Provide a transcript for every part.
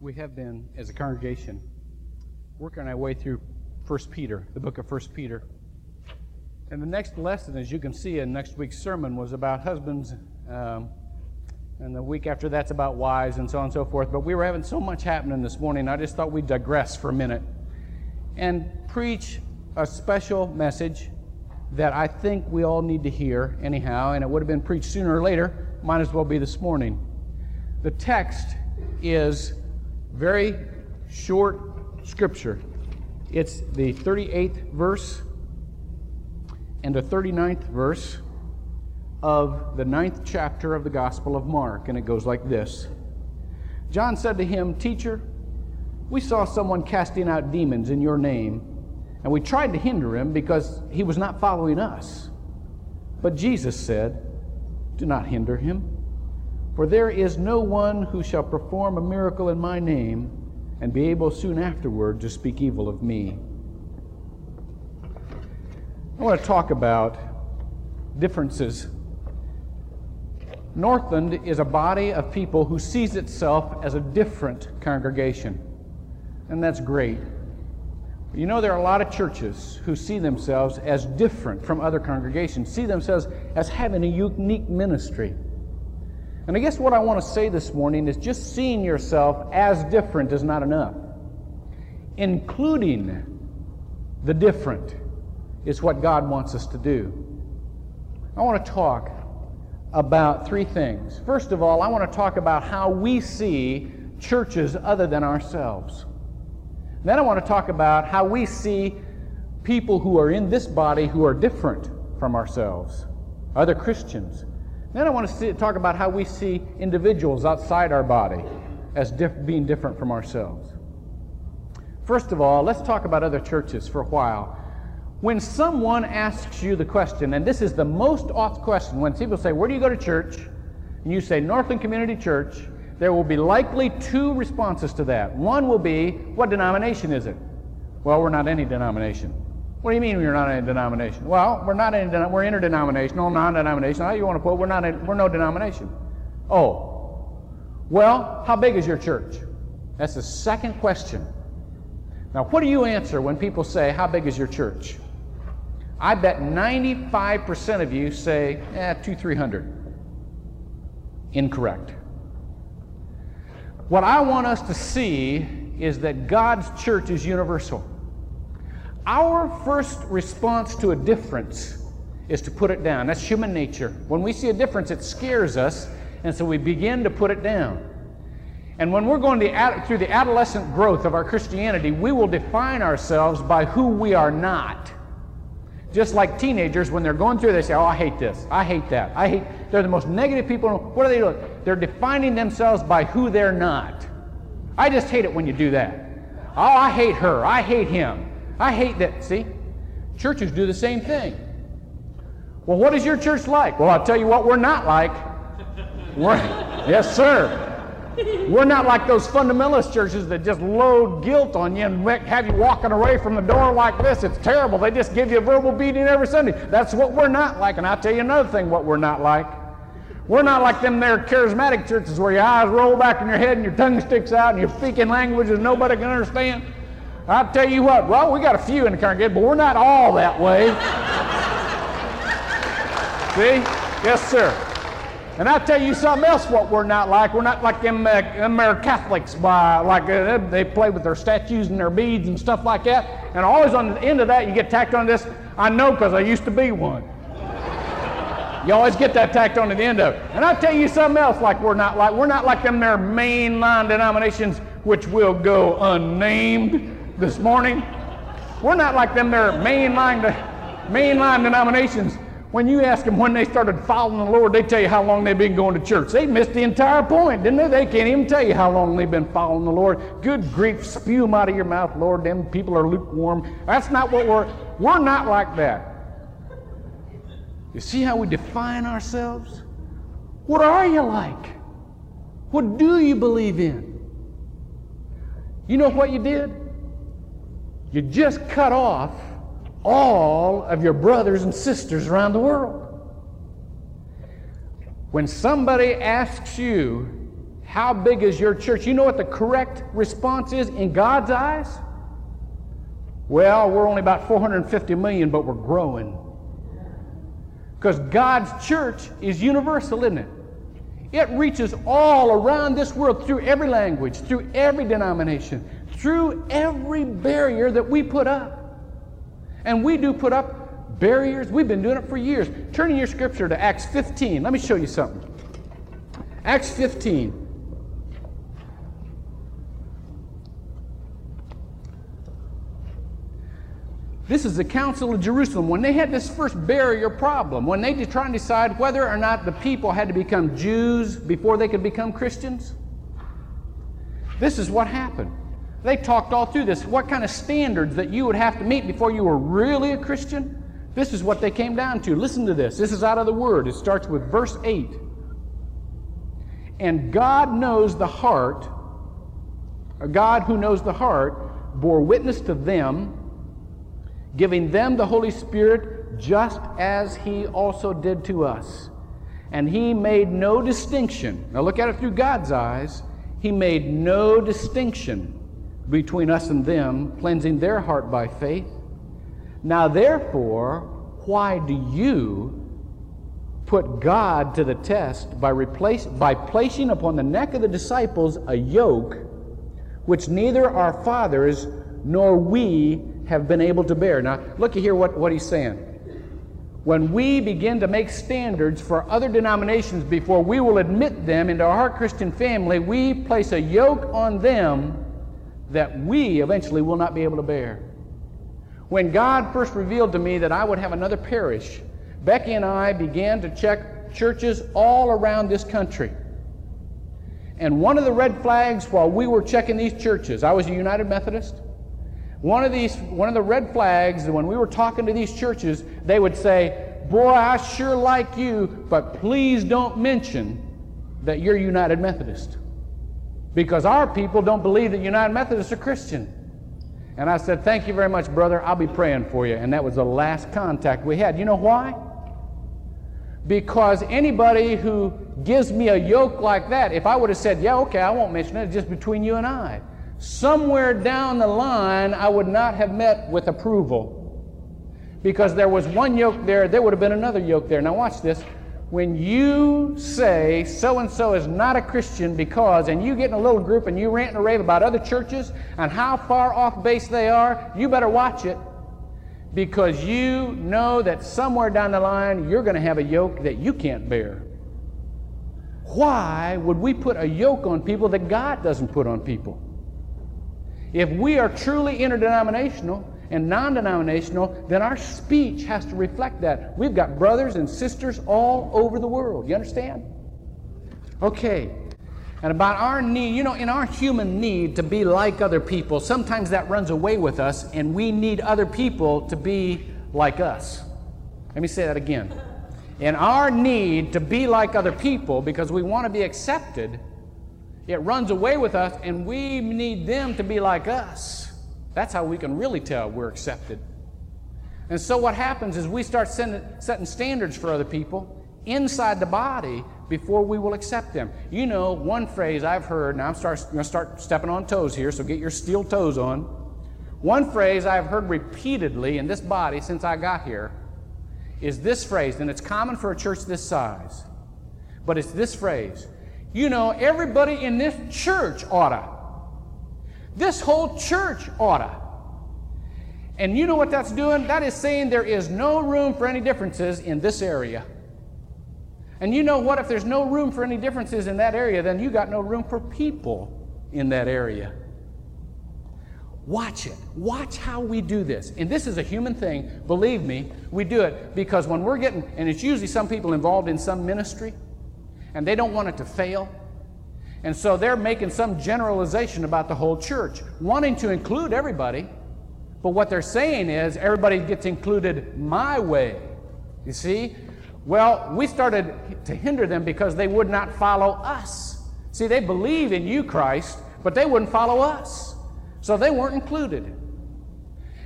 we have been, as a congregation, working our way through 1 Peter, the book of 1 Peter. And the next lesson, as you can see in next week's sermon, was about husbands. Um, and the week after that's about wives and so on and so forth. But we were having so much happening this morning, I just thought we'd digress for a minute and preach a special message that I think we all need to hear, anyhow, and it would have been preached sooner or later, might as well be this morning. The text is very short scripture. It's the 38th verse and the 39th verse of the ninth chapter of the Gospel of Mark, and it goes like this John said to him, Teacher, we saw someone casting out demons in your name, and we tried to hinder him because he was not following us. But Jesus said, Do not hinder him, for there is no one who shall perform a miracle in my name and be able soon afterward to speak evil of me. I want to talk about differences Northland is a body of people who sees itself as a different congregation. And that's great. You know, there are a lot of churches who see themselves as different from other congregations, see themselves as having a unique ministry. And I guess what I want to say this morning is just seeing yourself as different is not enough. Including the different is what God wants us to do. I want to talk about three things. First of all, I want to talk about how we see churches other than ourselves. Then I want to talk about how we see people who are in this body who are different from ourselves, other Christians. Then I want to see, talk about how we see individuals outside our body as diff- being different from ourselves. First of all, let's talk about other churches for a while. When someone asks you the question, and this is the most asked question, when people say, Where do you go to church? and you say, Northland Community Church, there will be likely two responses to that. One will be, What denomination is it? Well, we're not any denomination. What do you mean you're not any denomination? Well, we're not any, we're interdenominational, non-denominational. How you want to put? We're not. we're no denomination. Oh, well, how big is your church? That's the second question. Now, what do you answer when people say, "How big is your church?" I bet 95% of you say, eh, two, 300. Incorrect. What I want us to see is that God's church is universal. Our first response to a difference is to put it down. That's human nature. When we see a difference, it scares us, and so we begin to put it down. And when we're going to, through the adolescent growth of our Christianity, we will define ourselves by who we are not. Just like teenagers, when they're going through, they say, Oh, I hate this. I hate that. I hate. They're the most negative people. What are they doing? They're defining themselves by who they're not. I just hate it when you do that. Oh, I hate her. I hate him. I hate that. See? Churches do the same thing. Well, what is your church like? Well, I'll tell you what we're not like. We're, yes, sir. We're not like those fundamentalist churches that just load guilt on you and have you walking away from the door like this. It's terrible. They just give you a verbal beating every Sunday. That's what we're not like. And I'll tell you another thing what we're not like. We're not like them there charismatic churches where your eyes roll back in your head and your tongue sticks out and you're speaking languages nobody can understand. I'll tell you what, well, we got a few in the congregation, but we're not all that way. See? Yes, sir. And I tell you something else what we're not like. We're not like them, uh, Catholics, by, like uh, they play with their statues and their beads and stuff like that. And always on the end of that, you get tacked on this. I know because I used to be one. You always get that tacked on to the end of it. And I tell you something else like we're not like. We're not like them there mainline denominations which will go unnamed this morning. We're not like them there mainline, mainline denominations when you ask them when they started following the Lord, they tell you how long they've been going to church. They missed the entire point, didn't they? They can't even tell you how long they've been following the Lord. Good grief, spew them out of your mouth, Lord. Them people are lukewarm. That's not what we're, we're not like that. You see how we define ourselves? What are you like? What do you believe in? You know what you did? You just cut off all of your brothers and sisters around the world. When somebody asks you, how big is your church? You know what the correct response is in God's eyes? Well, we're only about 450 million, but we're growing. Because God's church is universal, isn't it? It reaches all around this world through every language, through every denomination, through every barrier that we put up. And we do put up barriers. We've been doing it for years. Turn in your scripture to Acts 15. Let me show you something. Acts 15. This is the Council of Jerusalem. When they had this first barrier problem, when they try to decide whether or not the people had to become Jews before they could become Christians, this is what happened. They talked all through this. What kind of standards that you would have to meet before you were really a Christian? This is what they came down to. Listen to this. This is out of the Word. It starts with verse 8. And God knows the heart, a God who knows the heart, bore witness to them giving them the Holy Spirit just as He also did to us. And He made no distinction. Now look at it through God's eyes. He made no distinction between us and them, cleansing their heart by faith. Now, therefore, why do you put God to the test by, replace, by placing upon the neck of the disciples a yoke which neither our fathers nor we have been able to bear. Now, look here what, what he's saying. When we begin to make standards for other denominations before we will admit them into our Christian family, we place a yoke on them that we eventually will not be able to bear. When God first revealed to me that I would have another parish, Becky and I began to check churches all around this country. And one of the red flags while we were checking these churches, I was a United Methodist. One of these, one of the red flags, when we were talking to these churches, they would say, Boy, I sure like you, but please don't mention that you're United Methodist. Because our people don't believe that United Methodists are Christian. And I said, Thank you very much, brother. I'll be praying for you. And that was the last contact we had. You know why? Because anybody who gives me a yoke like that, if I would have said, Yeah, okay, I won't mention it, just between you and I somewhere down the line, I would not have met with approval. Because there was one yoke there, there would have been another yoke there. Now, watch this. When you say so and so is not a Christian because, and you get in a little group and you rant and rave about other churches and how far off base they are, you better watch it because you know that somewhere down the line you're going to have a yoke that you can't bear. Why would we put a yoke on people that God doesn't put on people? If we are truly interdenominational and non denominational, then our speech has to reflect that. We've got brothers and sisters all over the world. You understand? Okay. And about our need, you know, in our human need to be like other people, sometimes that runs away with us, and we need other people to be like us. Let me say that again. In our need to be like other people because we want to be accepted, it runs away with us, and we need them to be like us. That's how we can really tell we're accepted. And so, what happens is we start sending, setting standards for other people inside the body before we will accept them. You know, one phrase I've heard, now I'm start, going to start stepping on toes here, so get your steel toes on. One phrase I've heard repeatedly in this body since I got here is this phrase, and it's common for a church this size, but it's this phrase you know, everybody in this church oughta. This whole church oughta. And you know what that's doing? That is saying there is no room for any differences in this area. And you know what? If there's no room for any differences in that area, then you got no room for people in that area. Watch it. Watch how we do this. And this is a human thing. Believe me, we do it because when we're getting, and it's usually some people involved in some ministry, and they don't want it to fail. And so they're making some generalization about the whole church, wanting to include everybody. But what they're saying is everybody gets included my way. You see? Well, we started to hinder them because they would not follow us. See, they believe in you, Christ, but they wouldn't follow us. So they weren't included.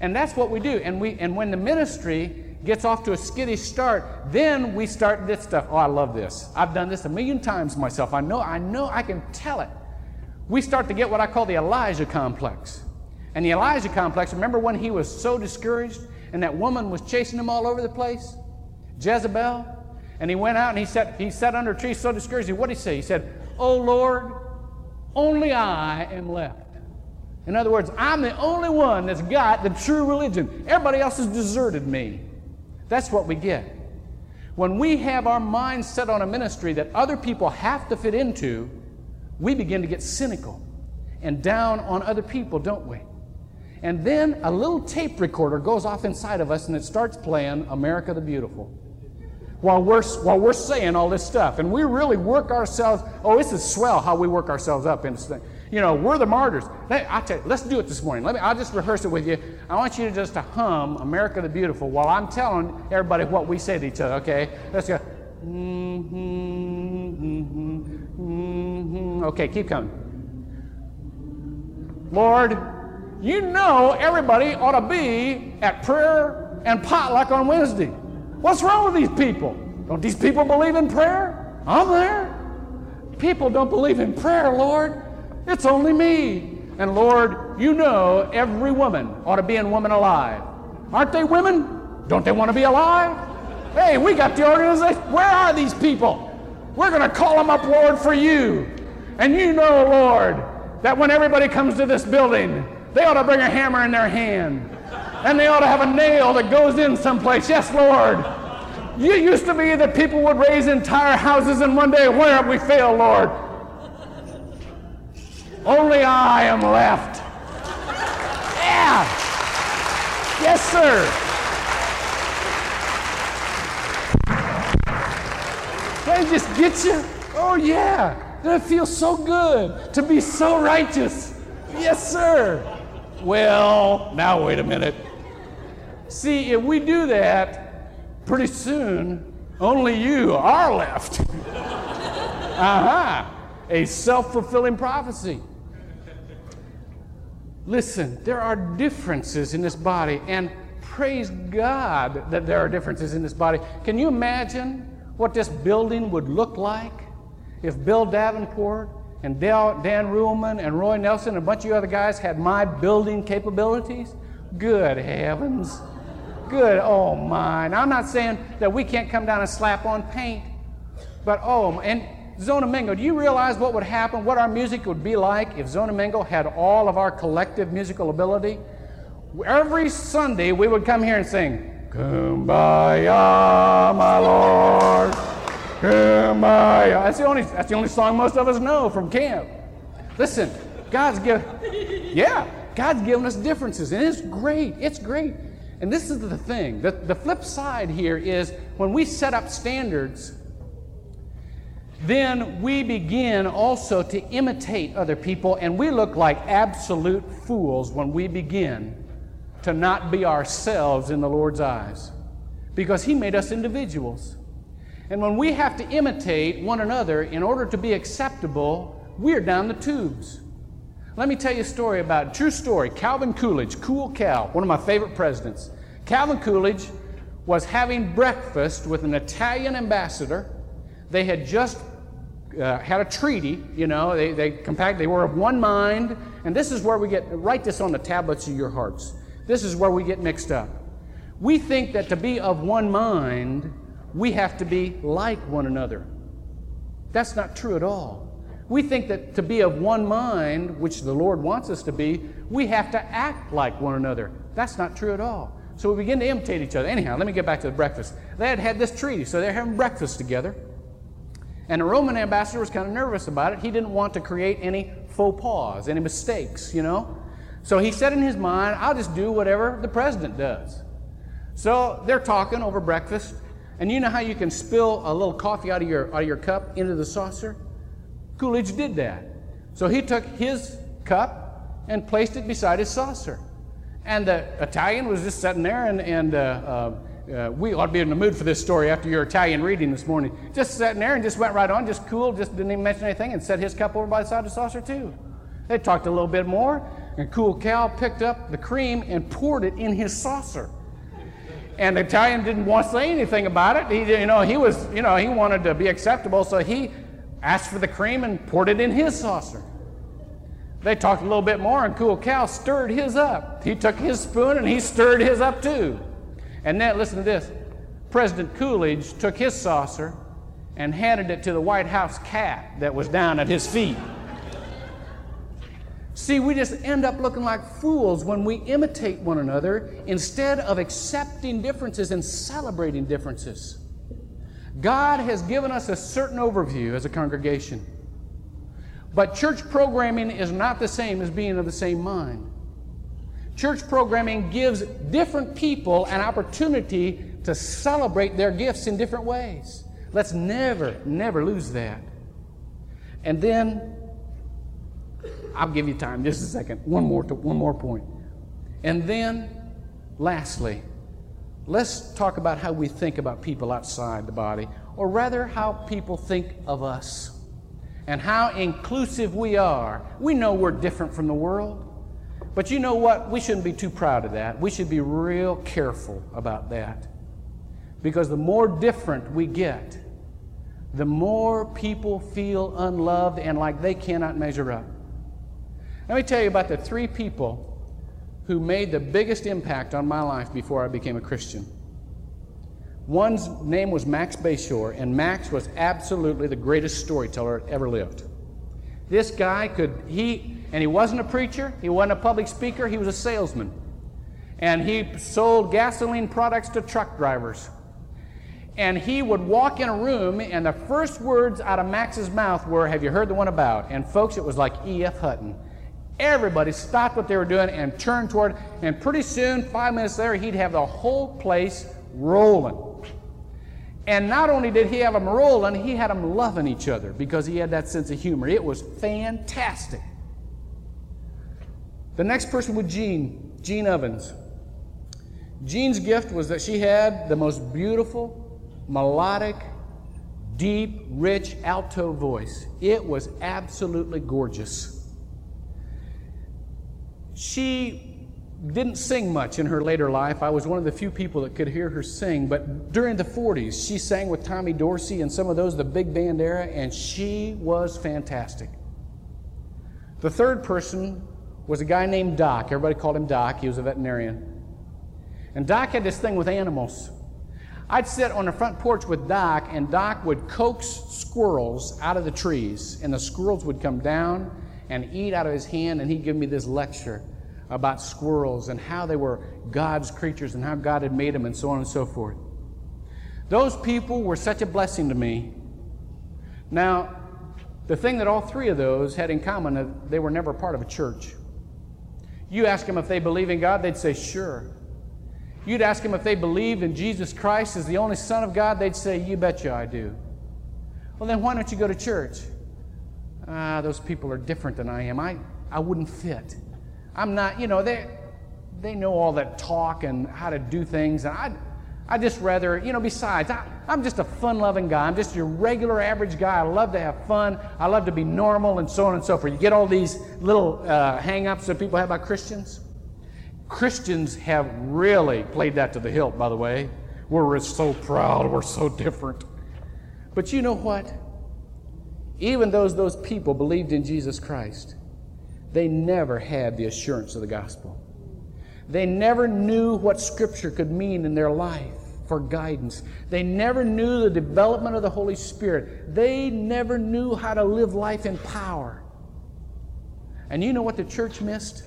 And that's what we do. And, we, and when the ministry gets off to a skittish start, then we start this stuff. Oh, I love this. I've done this a million times myself. I know, I know, I can tell it. We start to get what I call the Elijah complex. And the Elijah complex, remember when he was so discouraged and that woman was chasing him all over the place? Jezebel? And he went out and he sat, he sat under a tree so discouraged. What did he say? He said, Oh Lord, only I am left. In other words, I'm the only one that's got the true religion. Everybody else has deserted me. That's what we get. When we have our minds set on a ministry that other people have to fit into, we begin to get cynical and down on other people, don't we? And then a little tape recorder goes off inside of us and it starts playing America the Beautiful. While we're, while we're saying all this stuff. And we really work ourselves, oh, this is swell how we work ourselves up into thing. You know, we're the martyrs. I tell you, let's do it this morning. Let me, I'll just rehearse it with you. I want you to just to hum America the Beautiful while I'm telling everybody what we say to each other, okay? Let's go. Mm-hmm, mm-hmm, mm-hmm. Okay, keep coming. Lord, you know everybody ought to be at prayer and potluck on Wednesday. What's wrong with these people? Don't these people believe in prayer? I'm there. People don't believe in prayer, Lord. It's only me. And Lord, you know every woman ought to be in Woman Alive. Aren't they women? Don't they want to be alive? Hey, we got the organization. Where are these people? We're going to call them up, Lord, for you. And you know, Lord, that when everybody comes to this building, they ought to bring a hammer in their hand. And they ought to have a nail that goes in someplace. Yes, Lord. You used to be that people would raise entire houses, and one day, where have we failed, Lord? Only I am left. Yeah. Yes, sir. I just get you? Oh, yeah. That feels so good to be so righteous. Yes, sir. Well, now wait a minute. See, if we do that, pretty soon only you are left. Uh-huh. A self fulfilling prophecy. Listen, there are differences in this body, and praise God that there are differences in this body. Can you imagine what this building would look like if Bill Davenport and Dale, Dan Ruhlman and Roy Nelson and a bunch of other guys had my building capabilities? Good heavens. Good, oh my. Now, I'm not saying that we can't come down and slap on paint, but oh, and Zona Mingo, do you realize what would happen, what our music would be like if Zona Mingo had all of our collective musical ability? Every Sunday we would come here and sing, Kumbaya, my Lord, Kumbaya. That's the only, that's the only song most of us know from camp. Listen, God's given, yeah, God's given us differences, and it's great. It's great. And this is the thing. The, the flip side here is when we set up standards, then we begin also to imitate other people, and we look like absolute fools when we begin to not be ourselves in the Lord's eyes. Because He made us individuals. And when we have to imitate one another in order to be acceptable, we're down the tubes. Let me tell you a story about true story. Calvin Coolidge, Cool Cal, one of my favorite presidents. Calvin Coolidge was having breakfast with an Italian ambassador they had just uh, had a treaty, you know, they, they compact, they were of one mind, and this is where we get, write this on the tablets of your hearts. This is where we get mixed up. We think that to be of one mind, we have to be like one another. That's not true at all. We think that to be of one mind, which the Lord wants us to be, we have to act like one another. That's not true at all. So we begin to imitate each other. Anyhow, let me get back to the breakfast. They had had this treaty, so they're having breakfast together. And the Roman ambassador was kind of nervous about it. He didn't want to create any faux pas, any mistakes, you know. So he said in his mind, I'll just do whatever the president does. So they're talking over breakfast, and you know how you can spill a little coffee out of your, out of your cup into the saucer? Coolidge did that. So he took his cup and placed it beside his saucer. And the Italian was just sitting there, and, and uh, uh, uh, we ought to be in the mood for this story after your Italian reading this morning. Just sitting there and just went right on, just cool, just didn't even mention anything, and set his cup over by the side of the saucer too. They talked a little bit more, and Cool Cal picked up the cream and poured it in his saucer. And the Italian didn't want to say anything about it. He, you know, he was, you know, he wanted to be acceptable, so he asked for the cream and poured it in his saucer. They talked a little bit more, and Cool Cal stirred his up. He took his spoon and he stirred his up too. And then, listen to this President Coolidge took his saucer and handed it to the White House cat that was down at his feet. See, we just end up looking like fools when we imitate one another instead of accepting differences and celebrating differences. God has given us a certain overview as a congregation. But church programming is not the same as being of the same mind. Church programming gives different people an opportunity to celebrate their gifts in different ways. Let's never, never lose that. And then I'll give you time just a second. One more, to, one more point. And then, lastly, let's talk about how we think about people outside the body, or rather, how people think of us and how inclusive we are. We know we're different from the world, but you know what? We shouldn't be too proud of that. We should be real careful about that. Because the more different we get, the more people feel unloved and like they cannot measure up. Let me tell you about the three people who made the biggest impact on my life before I became a Christian. One's name was Max Bayshore, and Max was absolutely the greatest storyteller that ever lived. This guy could, he, and he wasn't a preacher, he wasn't a public speaker, he was a salesman. And he sold gasoline products to truck drivers. And he would walk in a room, and the first words out of Max's mouth were, Have you heard the one about? And folks, it was like E.F. Hutton. Everybody stopped what they were doing and turned toward, and pretty soon, five minutes later, he'd have the whole place rolling. And not only did he have them rolling, he had them loving each other because he had that sense of humor. It was fantastic. The next person was Jean, Jean Evans. Jean's gift was that she had the most beautiful, melodic, deep, rich alto voice. It was absolutely gorgeous. She didn't sing much in her later life. I was one of the few people that could hear her sing, but during the 40s, she sang with Tommy Dorsey and some of those, the big band era, and she was fantastic. The third person was a guy named Doc. Everybody called him Doc. He was a veterinarian. And Doc had this thing with animals. I'd sit on the front porch with Doc, and Doc would coax squirrels out of the trees, and the squirrels would come down and eat out of his hand, and he'd give me this lecture about squirrels and how they were God's creatures and how God had made them, and so on and so forth. Those people were such a blessing to me. Now, the thing that all three of those had in common is they were never part of a church. You ask them if they believe in God, they'd say, sure. You'd ask them if they believe in Jesus Christ as the only Son of God, they'd say, you betcha I do. Well, then why don't you go to church? ah, those people are different than I am. I, I wouldn't fit. I'm not, you know, they, they know all that talk and how to do things. And I, I just rather, you know, besides, I, I'm just a fun loving guy. I'm just your regular average guy. I love to have fun. I love to be normal and so on and so forth. You get all these little uh, hang ups that people have about Christians. Christians have really played that to the hilt, by the way. We're so proud. We're so different. But you know what? even those those people believed in Jesus Christ, they never had the assurance of the gospel. They never knew what Scripture could mean in their life for guidance. They never knew the development of the Holy Spirit. They never knew how to live life in power. And you know what the church missed?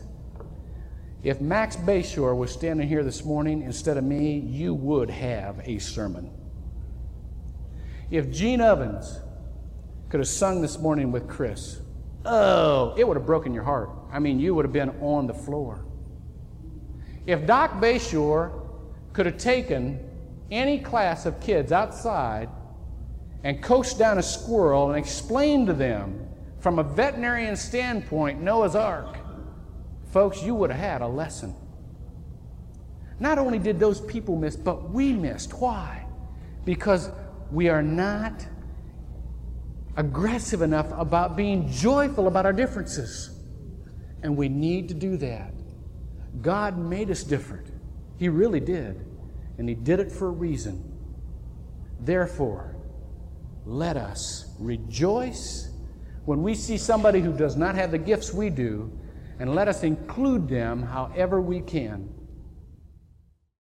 If Max Bayshore was standing here this morning instead of me, you would have a sermon. If Jean Evans could have sung this morning with Chris, oh, it would have broken your heart. I mean, you would have been on the floor. If Doc Bayshore could have taken any class of kids outside and coached down a squirrel and explained to them from a veterinarian standpoint Noah's Ark, folks, you would have had a lesson. Not only did those people miss, but we missed. Why? Because we are not aggressive enough about being joyful about our differences. And we need to do that. God made us different. He really did. and He did it for a reason. Therefore, let us rejoice when we see somebody who does not have the gifts we do, and let us include them however we can